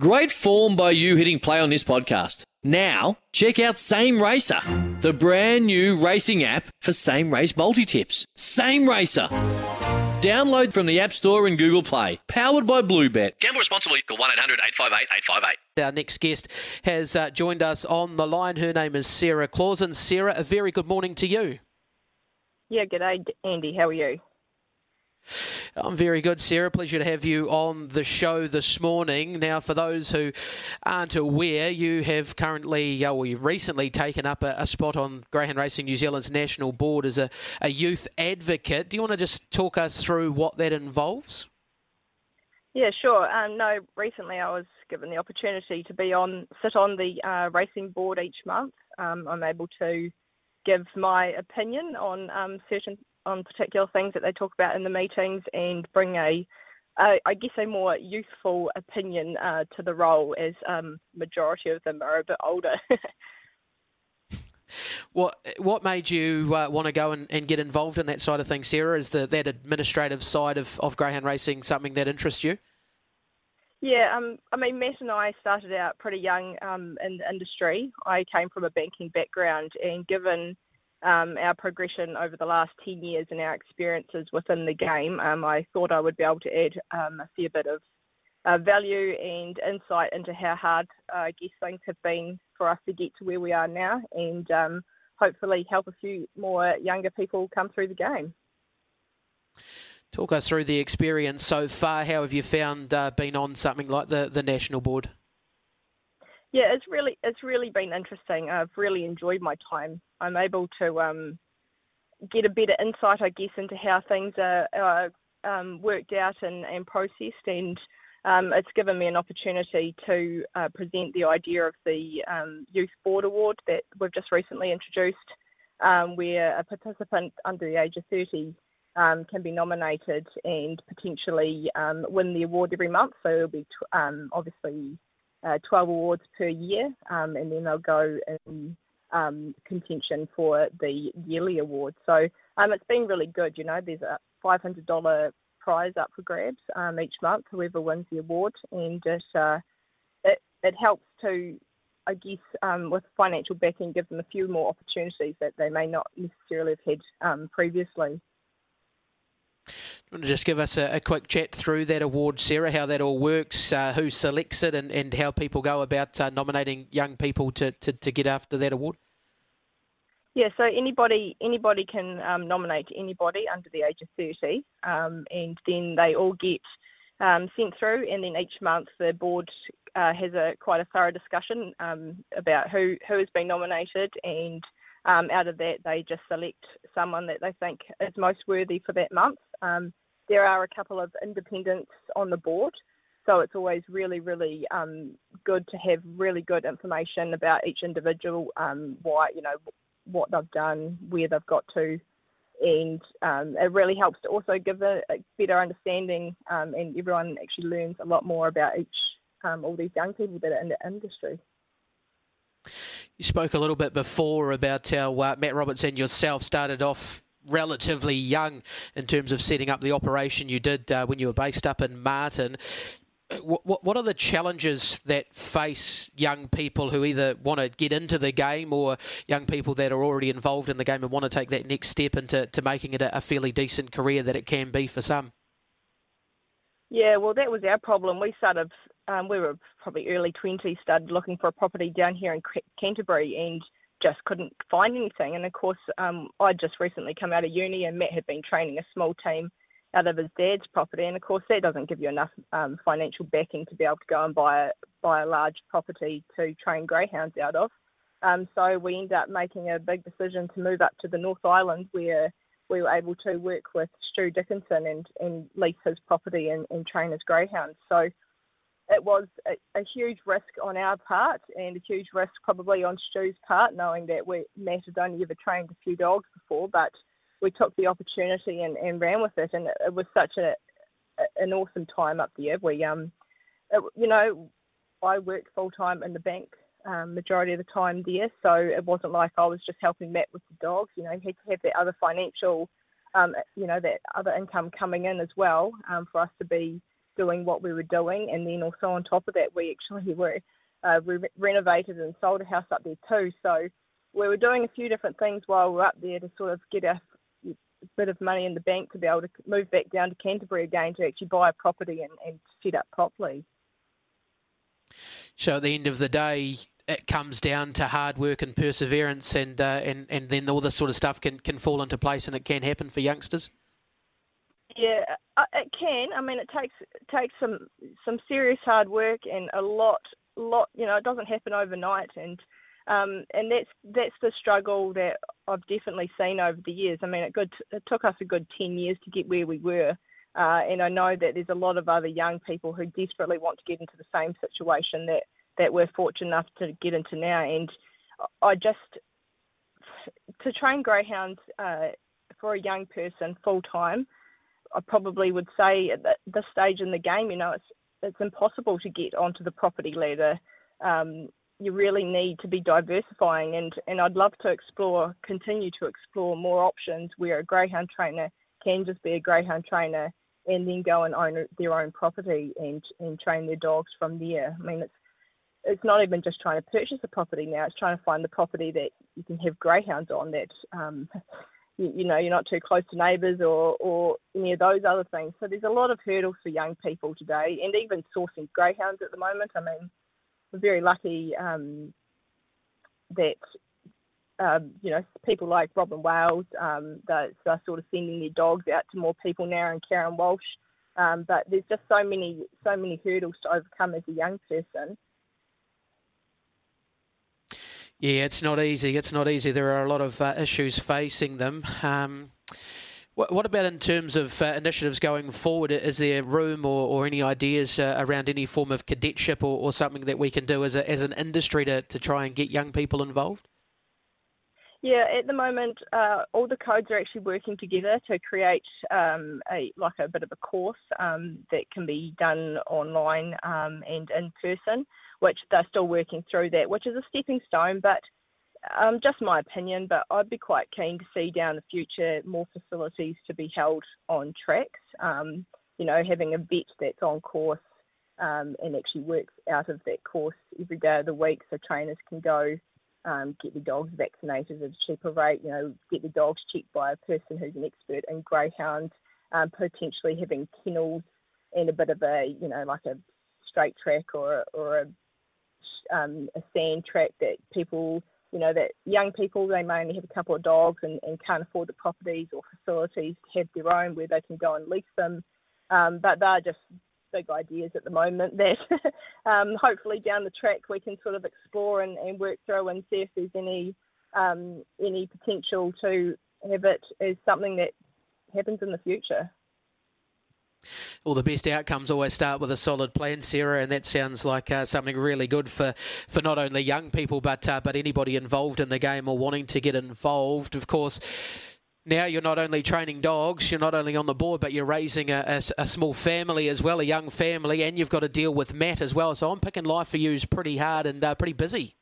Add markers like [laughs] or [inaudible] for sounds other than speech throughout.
Great form by you hitting play on this podcast. Now, check out Same Racer, the brand new racing app for same race multi tips. Same Racer. Download from the App Store and Google Play. Powered by Bluebet. Gamble responsibly. Call 1 800 858 858. Our next guest has uh, joined us on the line. Her name is Sarah Clausen. Sarah, a very good morning to you. Yeah, good day, Andy. How are you? I'm very good, Sarah. Pleasure to have you on the show this morning. Now, for those who aren't aware, you have currently, uh, well, you've recently taken up a, a, spot on Greyhound Racing New Zealand's national board as a, a youth advocate. Do you want to just talk us through what that involves? Yeah, sure. Um, no, recently I was given the opportunity to be on, sit on the uh, racing board each month. Um, I'm able to give my opinion on um, certain on particular things that they talk about in the meetings and bring a, a I guess, a more youthful opinion uh, to the role, as um, majority of them are a bit older. [laughs] what what made you uh, want to go and, and, get involved in that side of things, Sarah? Is the, that administrative side of, of greyhound racing something that interests you? Yeah, um, I mean, Matt and I started out pretty young um, in the industry. I came from a banking background, and given um, our progression over the last 10 years and our experiences within the game, um, I thought I would be able to add um, a fair bit of uh, value and insight into how hard uh, I guess things have been for us to get to where we are now and um, hopefully help a few more younger people come through the game. Talk us through the experience so far. How have you found uh, being on something like the, the national board? Yeah, it's really it's really been interesting. I've really enjoyed my time. I'm able to um, get a better insight, I guess, into how things are, are um, worked out and, and processed, and um, it's given me an opportunity to uh, present the idea of the um, Youth Board Award that we've just recently introduced, um, where a participant under the age of 30 um, can be nominated and potentially win the award every month. So it'll be obviously uh, 12 awards per year, and then they'll go in um, contention for the yearly award. So um, it's been really good. You know, there's a $500 prize up for grabs um, each month, whoever wins the award, and it uh, it, it helps to I guess um, with financial backing, give them a few more opportunities that they may not necessarily have had um, previously. You want to just give us a, a, quick chat through that award, Sarah, how that all works, uh, who selects it, and, and how people go about uh, nominating young people to, to, to get after that award? Yeah, so anybody anybody can um, nominate anybody under the age of 30, um, and then they all get um, sent through, and then each month the board uh, has a quite a thorough discussion um, about who who has been nominated and um, out of that, they just select someone that they think is most worthy for that month. Um, there are a couple of independents on the board, so it's always really, really um, good to have really good information about each individual, um, why you know what they've done, where they've got to, and um, it really helps to also give a, a better understanding, um, and everyone actually learns a lot more about each all these young people that are in the industry. You spoke a little bit before about how uh, Matt Roberts and yourself started off relatively young in terms of setting up the operation you did uh, when you were based up in Marton. What, what are the challenges that face young people who either want to get into the game or young people that are already involved in the game and want to take that next step into to making it a, a fairly decent career that it can be for some? Yeah, well, that was our problem. We sort of we were probably early 20s, started looking for a property down here in Canterbury and just couldn't find anything. And of course, um, I'd just recently come out of uni and Matt had been training a small team out of his dad's property. And of course, that doesn't give you enough um, financial backing to be able to go and buy a, buy a large property to train greyhounds out of. Um, so we ended up making a big decision to move up to the North Island where we were able to work with Stu Dickinson and, and lease his property and, and train his greyhounds. So it was a, a, huge risk on our part and a huge risk probably on Stu's part, knowing that we Matt had only ever trained a few dogs before, but we took the opportunity and, and ran with it, and it, it was such a, a, an awesome time up there. We, um, it, you know, I worked full time in the bank um, majority of the time there, so it wasn't like I was just helping Matt with the dogs. You know, he had to have that other financial, um, you know, that other income coming in as well um, for us to be doing what we were doing. And then also on top of that, we actually were uh, re- renovated and sold a house up there too. So we were doing a few different things while we were up there to sort of get a bit of money in the bank to be able to move back down to Canterbury again to actually buy a property and, and set up properly. So at the end of the day, it comes down to hard work and perseverance, and uh, and and then all this sort of stuff can, can fall into place, and it can happen for youngsters. Yeah, uh, it can. I mean, it takes it takes some some serious hard work and a lot lot. You know, it doesn't happen overnight, and um, and that's that's the struggle that I've definitely seen over the years. I mean, it good it took us a good ten years to get where we were, uh, and I know that there's a lot of other young people who desperately want to get into the same situation that that we're fortunate enough to get into now. And I just to train greyhounds uh, for a young person full time I probably would say at this stage in the game, you know, it's it's impossible to get onto the property ladder. Um, you really need to be diversifying, and and I'd love to explore, continue to explore more options where a greyhound trainer can just be a greyhound trainer and then go and own their own property and and train their dogs from there. I mean, it's it's not even just trying to purchase a property now; it's trying to find the property that you can have greyhounds on that. Um, you, know you're not too close to neighbours or, or any of those other things. So there's a lot of hurdles for young people today, and even sourcing greyhounds at the moment. I mean, we're very lucky um, that um, you know people like Robin Wales um, that are sort of sending their dogs out to more people now, and Karen Walsh. Um, but there's just so many so many hurdles to overcome as a young person. Yeah, it's not easy. It's not easy. There are a lot of uh, issues facing them. Um, what, what, about in terms of uh, initiatives going forward? Is there room or, or any ideas uh, around any form of cadetship or, or, something that we can do as, a, as an industry to, to try and get young people involved? Yeah, at the moment, uh, all the codes are actually working together to create um, a like a bit of a course um, that can be done online um, and in person which they're still working through that, which is a stepping stone, but um, just my opinion, but I'd be quite keen to see down the future more facilities to be held on tracks. Um, you know, having a vet that's on course um, and actually works out of that course every day of the week, so trainers can go um, get the dogs vaccinated at a cheaper rate. You know, get the dogs checked by a person who's an expert in greyhound. Um, potentially having kennels and a bit of a, you know, like a straight track or or a um, a sand track that people, you know, that young people, they may only have a couple of dogs and, and can't afford the properties or facilities to have their own where they can go and lease them. Um, but they're just big ideas at the moment that [laughs] um, hopefully down the track we can sort of explore and, and work through and see if there's any um, any potential to have it as something that happens in the future Well, the best outcomes always start with a solid plan, Sarah, and that sounds like uh, something really good for, for not only young people but uh, but anybody involved in the game or wanting to get involved. Of course, now you're not only training dogs, you're not only on the board, but you're raising a, a, a, small family as well, a young family, and you've got to deal with Matt as well. So I'm picking life for you is pretty hard and uh, pretty busy.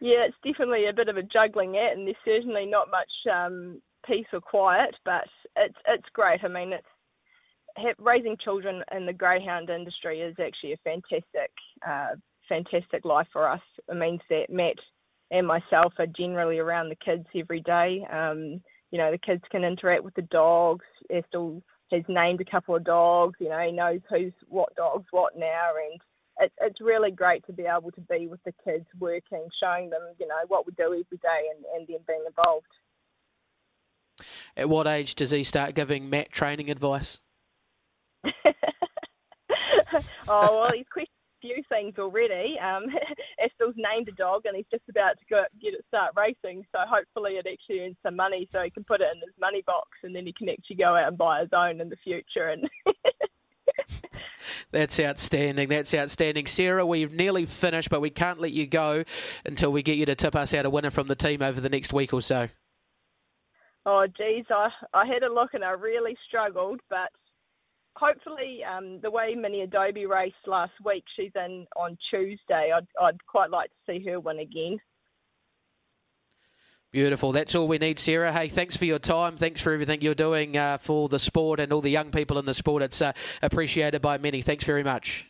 Yeah, it's definitely a bit of a juggling act, and there's certainly not much um, peace or quiet, but it's it's great. I mean, it's raising children in the greyhound industry is actually a fantastic, uh, fantastic life for us. It means that Matt and myself are generally around the kids every day. Um, you know, the kids can interact with the dogs. Estel has named a couple of dogs. You know, he knows who's what dogs what now, and it, it's really great to be able to be with the kids, working, showing them, you know, what we do every day, and, and then being involved. At what age does he start giving Matt training advice? [laughs] oh well, he's questioned few things already. Um, [laughs] Estel's named a dog, and he's just about to go get it start racing. So hopefully, it actually earns some money, so he can put it in his money box, and then he can actually go out and buy his own in the future. And [laughs] That's outstanding. That's outstanding. Sarah, we've nearly finished, but we can't let you go until we get you to tip us out a winner from the team over the next week or so. Oh, geez, I, I had a look and I really struggled, but hopefully um, the way Mini Adobe raced last week, she's in on Tuesday. I'd, I'd quite like to see her win again. Beautiful. That's all we need, Sarah. Hey, thanks for your time. Thanks for everything you're doing uh, for the sport and all the young people in the sport. It's uh, appreciated by many. Thanks very much.